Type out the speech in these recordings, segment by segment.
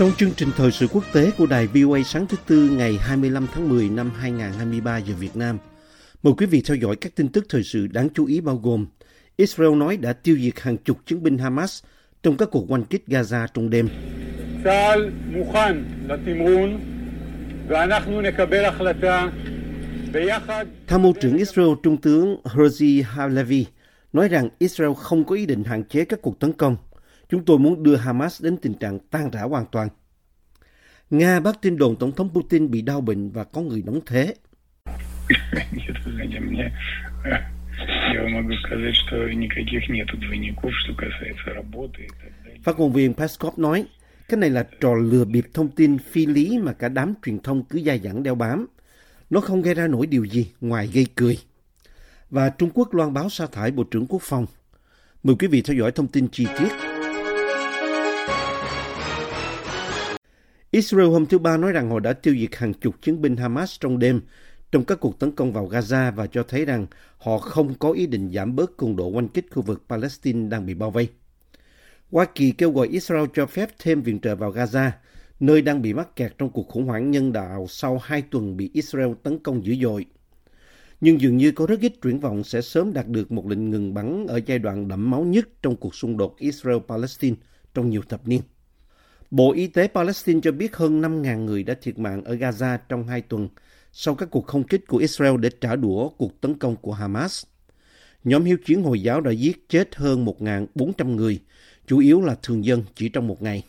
Trong chương trình thời sự quốc tế của đài VOA sáng thứ Tư ngày 25 tháng 10 năm 2023 giờ Việt Nam, mời quý vị theo dõi các tin tức thời sự đáng chú ý bao gồm Israel nói đã tiêu diệt hàng chục chiến binh Hamas trong các cuộc quanh kích Gaza trong đêm. Tham mưu trưởng Israel Trung tướng Herzi Halevi nói rằng Israel không có ý định hạn chế các cuộc tấn công Chúng tôi muốn đưa Hamas đến tình trạng tan rã hoàn toàn. Nga bác tin đồn Tổng thống Putin bị đau bệnh và có người đóng thế. Phát ngôn viên Peskov nói, cái này là trò lừa bịp thông tin phi lý mà cả đám truyền thông cứ dai dẳng đeo bám. Nó không gây ra nổi điều gì ngoài gây cười. Và Trung Quốc loan báo sa thải Bộ trưởng Quốc phòng. Mời quý vị theo dõi thông tin chi tiết Israel hôm thứ Ba nói rằng họ đã tiêu diệt hàng chục chiến binh Hamas trong đêm trong các cuộc tấn công vào Gaza và cho thấy rằng họ không có ý định giảm bớt cường độ oanh kích khu vực Palestine đang bị bao vây. Hoa Kỳ kêu gọi Israel cho phép thêm viện trợ vào Gaza, nơi đang bị mắc kẹt trong cuộc khủng hoảng nhân đạo sau hai tuần bị Israel tấn công dữ dội. Nhưng dường như có rất ít triển vọng sẽ sớm đạt được một lệnh ngừng bắn ở giai đoạn đẫm máu nhất trong cuộc xung đột Israel-Palestine trong nhiều thập niên. Bộ Y tế Palestine cho biết hơn 5.000 người đã thiệt mạng ở Gaza trong hai tuần sau các cuộc không kích của Israel để trả đũa cuộc tấn công của Hamas. Nhóm hiếu chiến Hồi giáo đã giết chết hơn 1.400 người, chủ yếu là thường dân chỉ trong một ngày.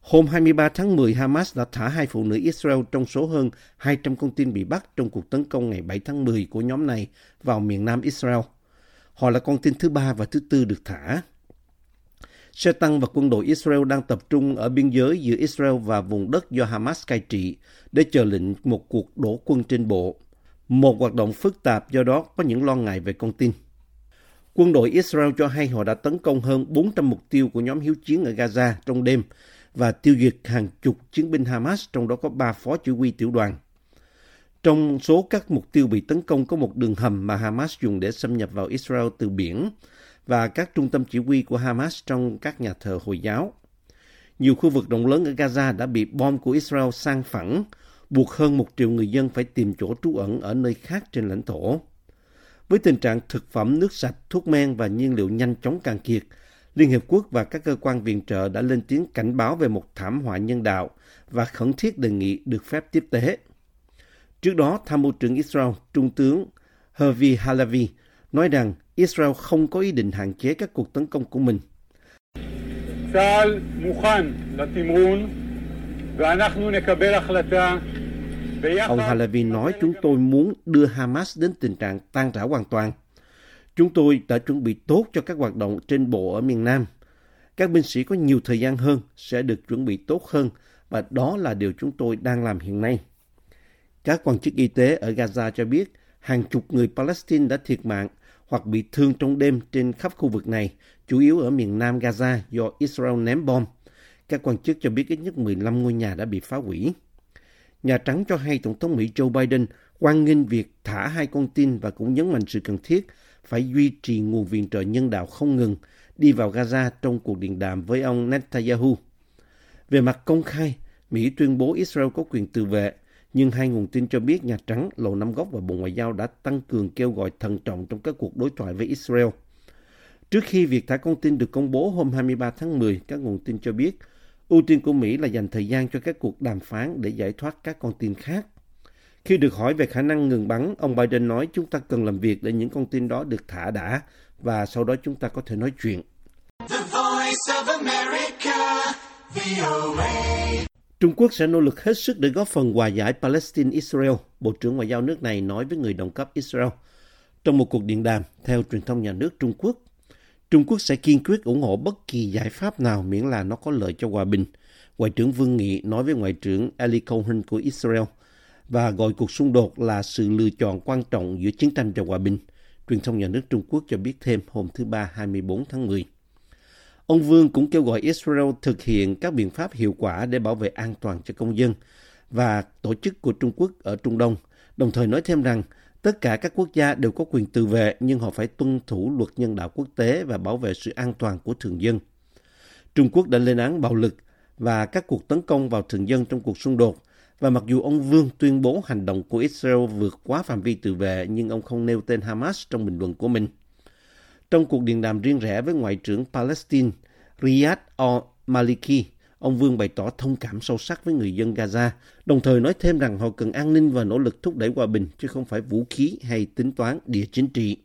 Hôm 23 tháng 10, Hamas đã thả hai phụ nữ Israel trong số hơn 200 con tin bị bắt trong cuộc tấn công ngày 7 tháng 10 của nhóm này vào miền nam Israel. Họ là con tin thứ ba và thứ tư được thả. Xe tăng và quân đội Israel đang tập trung ở biên giới giữa Israel và vùng đất do Hamas cai trị để chờ lệnh một cuộc đổ quân trên bộ. Một hoạt động phức tạp do đó có những lo ngại về con tin. Quân đội Israel cho hay họ đã tấn công hơn 400 mục tiêu của nhóm hiếu chiến ở Gaza trong đêm và tiêu diệt hàng chục chiến binh Hamas, trong đó có ba phó chỉ huy tiểu đoàn. Trong số các mục tiêu bị tấn công có một đường hầm mà Hamas dùng để xâm nhập vào Israel từ biển và các trung tâm chỉ huy của Hamas trong các nhà thờ Hồi giáo. Nhiều khu vực rộng lớn ở Gaza đã bị bom của Israel sang phẳng, buộc hơn một triệu người dân phải tìm chỗ trú ẩn ở nơi khác trên lãnh thổ. Với tình trạng thực phẩm, nước sạch, thuốc men và nhiên liệu nhanh chóng cạn kiệt, Liên Hiệp Quốc và các cơ quan viện trợ đã lên tiếng cảnh báo về một thảm họa nhân đạo và khẩn thiết đề nghị được phép tiếp tế. Trước đó, tham mưu trưởng Israel, Trung tướng Hervi Halavi, nói rằng Israel không có ý định hạn chế các cuộc tấn công của mình. Ông Halevi nói chúng tôi muốn đưa Hamas đến tình trạng tan rã hoàn toàn. Chúng tôi đã chuẩn bị tốt cho các hoạt động trên bộ ở miền Nam. Các binh sĩ có nhiều thời gian hơn sẽ được chuẩn bị tốt hơn và đó là điều chúng tôi đang làm hiện nay. Các quan chức y tế ở Gaza cho biết hàng chục người Palestine đã thiệt mạng hoặc bị thương trong đêm trên khắp khu vực này, chủ yếu ở miền nam Gaza do Israel ném bom. Các quan chức cho biết ít nhất 15 ngôi nhà đã bị phá hủy. Nhà Trắng cho hay Tổng thống Mỹ Joe Biden quan nghênh việc thả hai con tin và cũng nhấn mạnh sự cần thiết phải duy trì nguồn viện trợ nhân đạo không ngừng đi vào Gaza trong cuộc điện đàm với ông Netanyahu. Về mặt công khai, Mỹ tuyên bố Israel có quyền tự vệ, nhưng hai nguồn tin cho biết Nhà Trắng, Lầu Năm Góc và Bộ Ngoại giao đã tăng cường kêu gọi thận trọng trong các cuộc đối thoại với Israel. Trước khi việc thả con tin được công bố hôm 23 tháng 10, các nguồn tin cho biết ưu tiên của Mỹ là dành thời gian cho các cuộc đàm phán để giải thoát các con tin khác. Khi được hỏi về khả năng ngừng bắn, ông Biden nói chúng ta cần làm việc để những con tin đó được thả đã và sau đó chúng ta có thể nói chuyện. The voice of America, VOA. Trung Quốc sẽ nỗ lực hết sức để góp phần hòa giải Palestine-Israel, Bộ trưởng Ngoại giao nước này nói với người đồng cấp Israel trong một cuộc điện đàm theo truyền thông nhà nước Trung Quốc. Trung Quốc sẽ kiên quyết ủng hộ bất kỳ giải pháp nào miễn là nó có lợi cho hòa bình. Ngoại trưởng Vương Nghị nói với Ngoại trưởng Eli Cohen của Israel và gọi cuộc xung đột là sự lựa chọn quan trọng giữa chiến tranh và hòa bình. Truyền thông nhà nước Trung Quốc cho biết thêm hôm thứ Ba 24 tháng 10. Ông Vương cũng kêu gọi Israel thực hiện các biện pháp hiệu quả để bảo vệ an toàn cho công dân và tổ chức của Trung Quốc ở Trung Đông, đồng thời nói thêm rằng tất cả các quốc gia đều có quyền tự vệ nhưng họ phải tuân thủ luật nhân đạo quốc tế và bảo vệ sự an toàn của thường dân. Trung Quốc đã lên án bạo lực và các cuộc tấn công vào thường dân trong cuộc xung đột và mặc dù ông Vương tuyên bố hành động của Israel vượt quá phạm vi tự vệ nhưng ông không nêu tên Hamas trong bình luận của mình. Trong cuộc điện đàm riêng rẽ với Ngoại trưởng Palestine Riyad al-Maliki, ông Vương bày tỏ thông cảm sâu sắc với người dân Gaza, đồng thời nói thêm rằng họ cần an ninh và nỗ lực thúc đẩy hòa bình, chứ không phải vũ khí hay tính toán địa chính trị.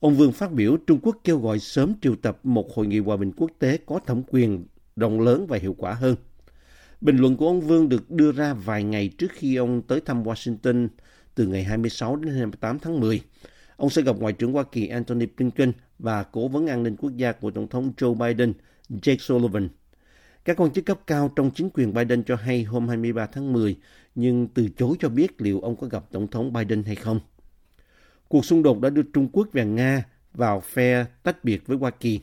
Ông Vương phát biểu Trung Quốc kêu gọi sớm triệu tập một hội nghị hòa bình quốc tế có thẩm quyền rộng lớn và hiệu quả hơn. Bình luận của ông Vương được đưa ra vài ngày trước khi ông tới thăm Washington từ ngày 26 đến 28 tháng 10. Ông sẽ gặp Ngoại trưởng Hoa Kỳ Antony Blinken và Cố vấn an ninh quốc gia của Tổng thống Joe Biden, Jake Sullivan. Các quan chức cấp cao trong chính quyền Biden cho hay hôm 23 tháng 10, nhưng từ chối cho biết liệu ông có gặp Tổng thống Biden hay không. Cuộc xung đột đã đưa Trung Quốc và Nga vào phe tách biệt với Hoa Kỳ.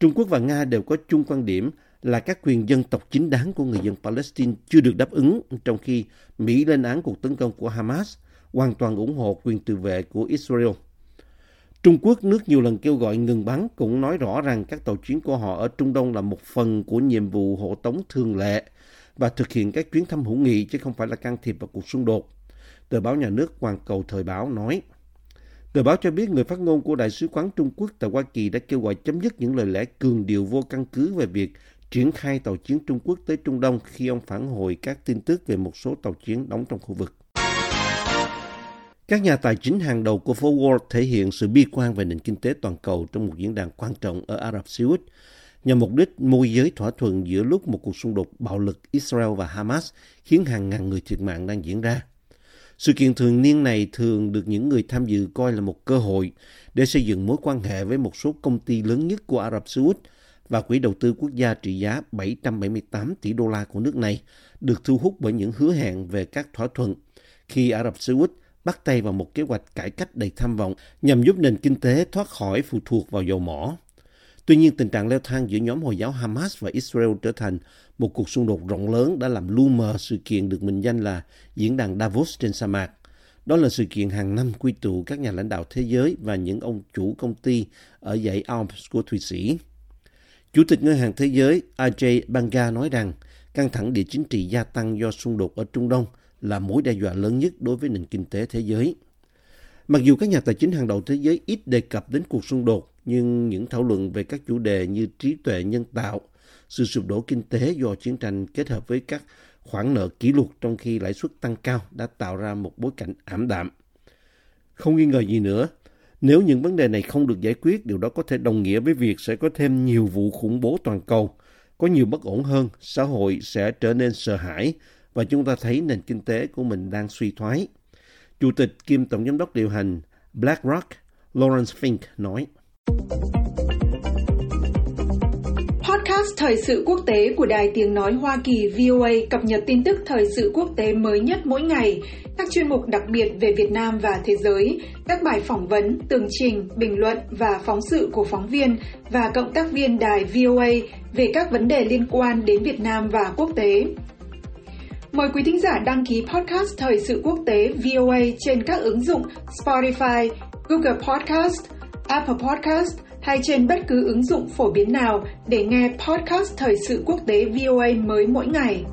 Trung Quốc và Nga đều có chung quan điểm là các quyền dân tộc chính đáng của người dân Palestine chưa được đáp ứng, trong khi Mỹ lên án cuộc tấn công của Hamas, hoàn toàn ủng hộ quyền tự vệ của Israel. Trung Quốc, nước nhiều lần kêu gọi ngừng bắn, cũng nói rõ rằng các tàu chiến của họ ở Trung Đông là một phần của nhiệm vụ hộ tống thường lệ và thực hiện các chuyến thăm hữu nghị chứ không phải là can thiệp vào cuộc xung đột. Tờ báo nhà nước Hoàn Cầu Thời báo nói. Tờ báo cho biết người phát ngôn của Đại sứ quán Trung Quốc tại Hoa Kỳ đã kêu gọi chấm dứt những lời lẽ cường điệu vô căn cứ về việc triển khai tàu chiến Trung Quốc tới Trung Đông khi ông phản hồi các tin tức về một số tàu chiến đóng trong khu vực. Các nhà tài chính hàng đầu của phố Wall thể hiện sự bi quan về nền kinh tế toàn cầu trong một diễn đàn quan trọng ở Ả Rập Xê Út nhằm mục đích môi giới thỏa thuận giữa lúc một cuộc xung đột bạo lực Israel và Hamas khiến hàng ngàn người thiệt mạng đang diễn ra. Sự kiện thường niên này thường được những người tham dự coi là một cơ hội để xây dựng mối quan hệ với một số công ty lớn nhất của Ả Rập Xê Út và Quỹ đầu tư quốc gia trị giá 778 tỷ đô la của nước này được thu hút bởi những hứa hẹn về các thỏa thuận khi Ả Rập Xê Út bắt tay vào một kế hoạch cải cách đầy tham vọng nhằm giúp nền kinh tế thoát khỏi phụ thuộc vào dầu mỏ. Tuy nhiên, tình trạng leo thang giữa nhóm Hồi giáo Hamas và Israel trở thành một cuộc xung đột rộng lớn đã làm lu mờ sự kiện được mệnh danh là Diễn đàn Davos trên sa mạc. Đó là sự kiện hàng năm quy tụ các nhà lãnh đạo thế giới và những ông chủ công ty ở dãy Alps của Thụy Sĩ. Chủ tịch Ngân hàng Thế giới Ajay Banga nói rằng căng thẳng địa chính trị gia tăng do xung đột ở Trung Đông là mối đe dọa lớn nhất đối với nền kinh tế thế giới. Mặc dù các nhà tài chính hàng đầu thế giới ít đề cập đến cuộc xung đột, nhưng những thảo luận về các chủ đề như trí tuệ nhân tạo, sự sụp đổ kinh tế do chiến tranh kết hợp với các khoản nợ kỷ lục trong khi lãi suất tăng cao đã tạo ra một bối cảnh ảm đạm. Không nghi ngờ gì nữa, nếu những vấn đề này không được giải quyết, điều đó có thể đồng nghĩa với việc sẽ có thêm nhiều vụ khủng bố toàn cầu, có nhiều bất ổn hơn, xã hội sẽ trở nên sợ hãi và chúng ta thấy nền kinh tế của mình đang suy thoái. Chủ tịch kiêm tổng giám đốc điều hành BlackRock, Lawrence Fink nói. Podcast Thời sự quốc tế của Đài Tiếng Nói Hoa Kỳ VOA cập nhật tin tức thời sự quốc tế mới nhất mỗi ngày, các chuyên mục đặc biệt về Việt Nam và thế giới, các bài phỏng vấn, tường trình, bình luận và phóng sự của phóng viên và cộng tác viên đài VOA về các vấn đề liên quan đến Việt Nam và quốc tế. Mời quý thính giả đăng ký podcast Thời sự quốc tế VOA trên các ứng dụng Spotify, Google Podcast, Apple Podcast hay trên bất cứ ứng dụng phổ biến nào để nghe podcast Thời sự quốc tế VOA mới mỗi ngày.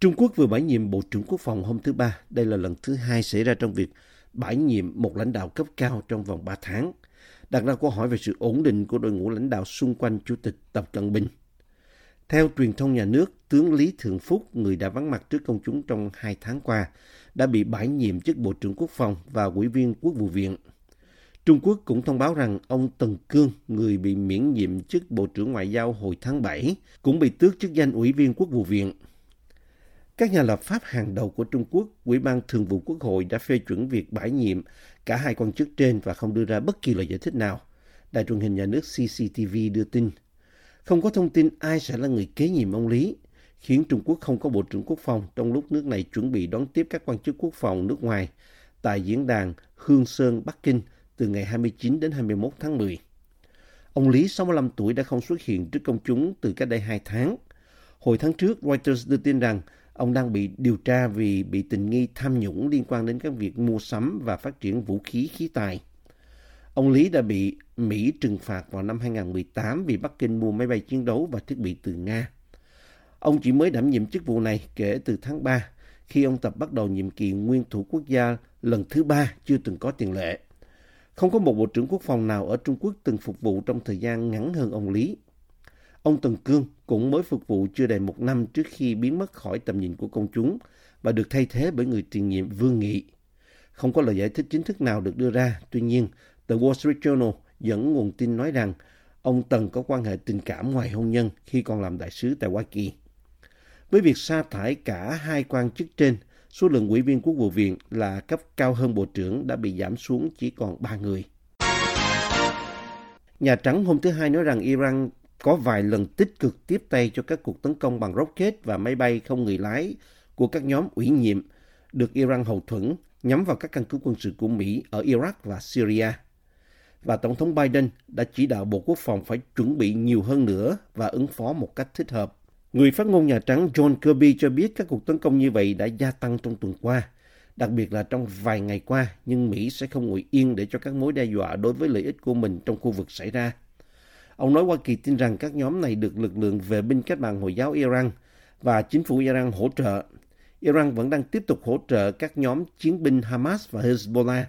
Trung Quốc vừa bãi nhiệm Bộ trưởng Quốc phòng hôm thứ Ba. Đây là lần thứ hai xảy ra trong việc bãi nhiệm một lãnh đạo cấp cao trong vòng 3 tháng – đặt ra câu hỏi về sự ổn định của đội ngũ lãnh đạo xung quanh Chủ tịch Tập Cận Bình. Theo truyền thông nhà nước, tướng Lý Thượng Phúc, người đã vắng mặt trước công chúng trong hai tháng qua, đã bị bãi nhiệm chức Bộ trưởng Quốc phòng và ủy viên Quốc vụ viện. Trung Quốc cũng thông báo rằng ông Tần Cương, người bị miễn nhiệm chức Bộ trưởng Ngoại giao hồi tháng 7, cũng bị tước chức danh Ủy viên Quốc vụ viện. Các nhà lập pháp hàng đầu của Trung Quốc, Ủy ban Thường vụ Quốc hội đã phê chuẩn việc bãi nhiệm cả hai quan chức trên và không đưa ra bất kỳ lời giải thích nào. Đài truyền hình nhà nước CCTV đưa tin. Không có thông tin ai sẽ là người kế nhiệm ông Lý, khiến Trung Quốc không có Bộ trưởng Quốc phòng trong lúc nước này chuẩn bị đón tiếp các quan chức quốc phòng nước ngoài tại diễn đàn Hương Sơn, Bắc Kinh từ ngày 29 đến 21 tháng 10. Ông Lý, 65 tuổi, đã không xuất hiện trước công chúng từ cách đây 2 tháng. Hồi tháng trước, Reuters đưa tin rằng ông đang bị điều tra vì bị tình nghi tham nhũng liên quan đến các việc mua sắm và phát triển vũ khí khí tài. Ông Lý đã bị Mỹ trừng phạt vào năm 2018 vì Bắc Kinh mua máy bay chiến đấu và thiết bị từ Nga. Ông chỉ mới đảm nhiệm chức vụ này kể từ tháng 3, khi ông Tập bắt đầu nhiệm kỳ nguyên thủ quốc gia lần thứ ba chưa từng có tiền lệ. Không có một bộ trưởng quốc phòng nào ở Trung Quốc từng phục vụ trong thời gian ngắn hơn ông Lý. Ông Tần Cương cũng mới phục vụ chưa đầy một năm trước khi biến mất khỏi tầm nhìn của công chúng và được thay thế bởi người tiền nhiệm Vương Nghị. Không có lời giải thích chính thức nào được đưa ra, tuy nhiên, The Wall Street Journal dẫn nguồn tin nói rằng ông Tần có quan hệ tình cảm ngoài hôn nhân khi còn làm đại sứ tại Hoa Kỳ. Với việc sa thải cả hai quan chức trên, số lượng ủy viên quốc vụ viện là cấp cao hơn bộ trưởng đã bị giảm xuống chỉ còn ba người. Nhà Trắng hôm thứ Hai nói rằng Iran có vài lần tích cực tiếp tay cho các cuộc tấn công bằng rocket và máy bay không người lái của các nhóm ủy nhiệm được Iran hậu thuẫn nhắm vào các căn cứ quân sự của Mỹ ở Iraq và Syria. Và Tổng thống Biden đã chỉ đạo Bộ Quốc phòng phải chuẩn bị nhiều hơn nữa và ứng phó một cách thích hợp. Người phát ngôn Nhà Trắng John Kirby cho biết các cuộc tấn công như vậy đã gia tăng trong tuần qua, đặc biệt là trong vài ngày qua, nhưng Mỹ sẽ không ngồi yên để cho các mối đe dọa đối với lợi ích của mình trong khu vực xảy ra. Ông nói Hoa Kỳ tin rằng các nhóm này được lực lượng vệ binh cách mạng Hồi giáo Iran và chính phủ Iran hỗ trợ. Iran vẫn đang tiếp tục hỗ trợ các nhóm chiến binh Hamas và Hezbollah.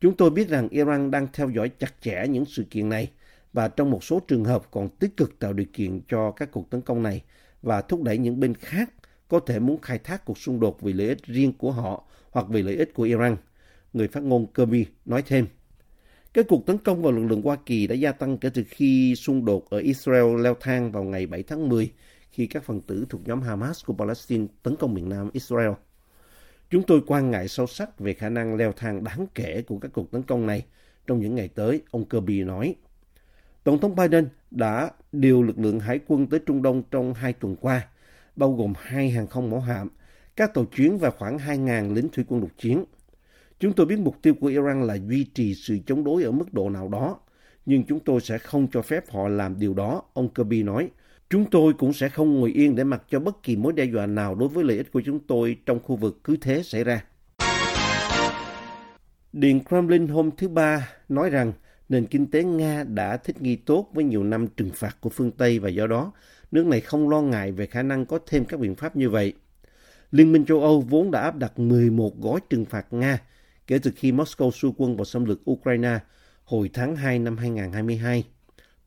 Chúng tôi biết rằng Iran đang theo dõi chặt chẽ những sự kiện này và trong một số trường hợp còn tích cực tạo điều kiện cho các cuộc tấn công này và thúc đẩy những bên khác có thể muốn khai thác cuộc xung đột vì lợi ích riêng của họ hoặc vì lợi ích của Iran. Người phát ngôn Kirby nói thêm. Các cuộc tấn công vào lực lượng Hoa Kỳ đã gia tăng kể từ khi xung đột ở Israel leo thang vào ngày 7 tháng 10 khi các phần tử thuộc nhóm Hamas của Palestine tấn công miền Nam Israel. Chúng tôi quan ngại sâu sắc về khả năng leo thang đáng kể của các cuộc tấn công này trong những ngày tới, ông Kirby nói. Tổng thống Biden đã điều lực lượng hải quân tới Trung Đông trong hai tuần qua, bao gồm hai hàng không mẫu hạm, các tàu chuyến và khoảng 2.000 lính thủy quân lục chiến. Chúng tôi biết mục tiêu của Iran là duy trì sự chống đối ở mức độ nào đó, nhưng chúng tôi sẽ không cho phép họ làm điều đó, ông Kirby nói. Chúng tôi cũng sẽ không ngồi yên để mặc cho bất kỳ mối đe dọa nào đối với lợi ích của chúng tôi trong khu vực cứ thế xảy ra. Điện Kremlin hôm thứ Ba nói rằng nền kinh tế Nga đã thích nghi tốt với nhiều năm trừng phạt của phương Tây và do đó nước này không lo ngại về khả năng có thêm các biện pháp như vậy. Liên minh châu Âu vốn đã áp đặt 11 gói trừng phạt Nga kể từ khi Moscow xua quân vào xâm lược Ukraine hồi tháng 2 năm 2022.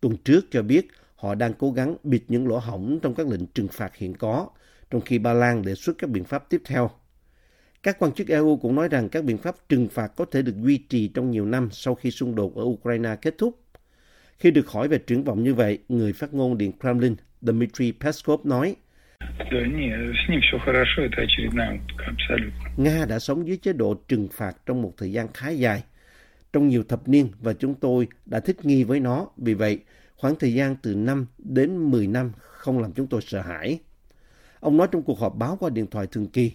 Tuần trước cho biết họ đang cố gắng bịt những lỗ hổng trong các lệnh trừng phạt hiện có, trong khi Ba Lan đề xuất các biện pháp tiếp theo. Các quan chức EU cũng nói rằng các biện pháp trừng phạt có thể được duy trì trong nhiều năm sau khi xung đột ở Ukraine kết thúc. Khi được hỏi về triển vọng như vậy, người phát ngôn Điện Kremlin Dmitry Peskov nói, Nga đã sống dưới chế độ trừng phạt trong một thời gian khá dài, trong nhiều thập niên và chúng tôi đã thích nghi với nó. Vì vậy, khoảng thời gian từ 5 đến 10 năm không làm chúng tôi sợ hãi. Ông nói trong cuộc họp báo qua điện thoại thường kỳ,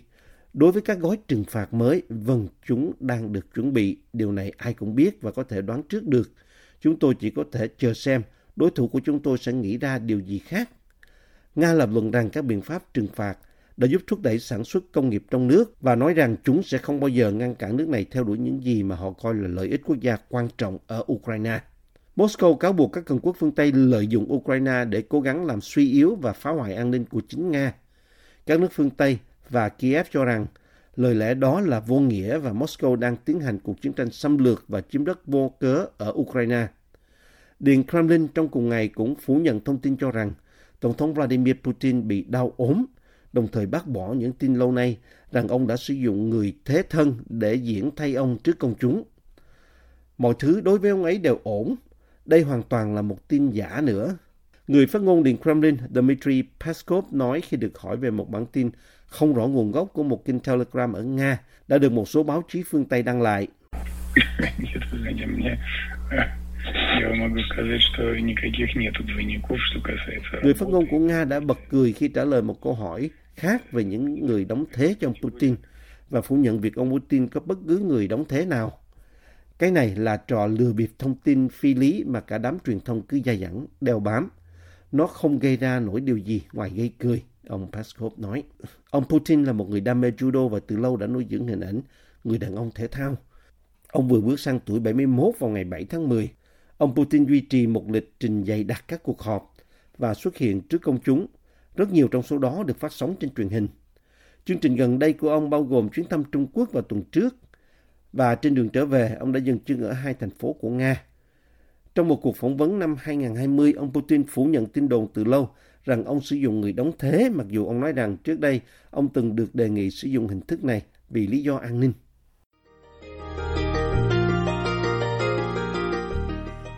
Đối với các gói trừng phạt mới, vâng, chúng đang được chuẩn bị. Điều này ai cũng biết và có thể đoán trước được. Chúng tôi chỉ có thể chờ xem đối thủ của chúng tôi sẽ nghĩ ra điều gì khác. Nga lập luận rằng các biện pháp trừng phạt đã giúp thúc đẩy sản xuất công nghiệp trong nước và nói rằng chúng sẽ không bao giờ ngăn cản nước này theo đuổi những gì mà họ coi là lợi ích quốc gia quan trọng ở Ukraine. Moscow cáo buộc các cường quốc phương Tây lợi dụng Ukraine để cố gắng làm suy yếu và phá hoại an ninh của chính Nga. Các nước phương Tây và Kiev cho rằng lời lẽ đó là vô nghĩa và Moscow đang tiến hành cuộc chiến tranh xâm lược và chiếm đất vô cớ ở Ukraine. Điện Kremlin trong cùng ngày cũng phủ nhận thông tin cho rằng Tổng thống Vladimir Putin bị đau ốm, đồng thời bác bỏ những tin lâu nay rằng ông đã sử dụng người thế thân để diễn thay ông trước công chúng. Mọi thứ đối với ông ấy đều ổn. Đây hoàn toàn là một tin giả nữa. Người phát ngôn Điện Kremlin Dmitry Peskov nói khi được hỏi về một bản tin không rõ nguồn gốc của một kênh Telegram ở Nga đã được một số báo chí phương Tây đăng lại. Нет, вы знаете, мне... э, Я вам могу сказать, что никаких нету двойников, что касается Người phát ngôn работы. của Nga đã bật cười khi trả lời một câu hỏi khác về những người đóng thế cho ông Putin và phủ nhận việc ông Putin có bất cứ người đóng thế nào. Cái này là trò lừa bịp thông tin phi lý mà cả đám truyền thông cứ dai dẳng, đeo bám. Nó không gây ra nổi điều gì ngoài gây cười, ông Peskov nói. Ông Putin là một người đam mê judo và từ lâu đã nuôi dưỡng hình ảnh người đàn ông thể thao. Ông vừa bước sang tuổi 71 vào ngày 7 tháng 10. Ông Putin duy trì một lịch trình dày đặc các cuộc họp và xuất hiện trước công chúng. Rất nhiều trong số đó được phát sóng trên truyền hình. Chương trình gần đây của ông bao gồm chuyến thăm Trung Quốc vào tuần trước và trên đường trở về, ông đã dừng chân ở hai thành phố của Nga. Trong một cuộc phỏng vấn năm 2020, ông Putin phủ nhận tin đồn từ lâu rằng ông sử dụng người đóng thế, mặc dù ông nói rằng trước đây ông từng được đề nghị sử dụng hình thức này vì lý do an ninh.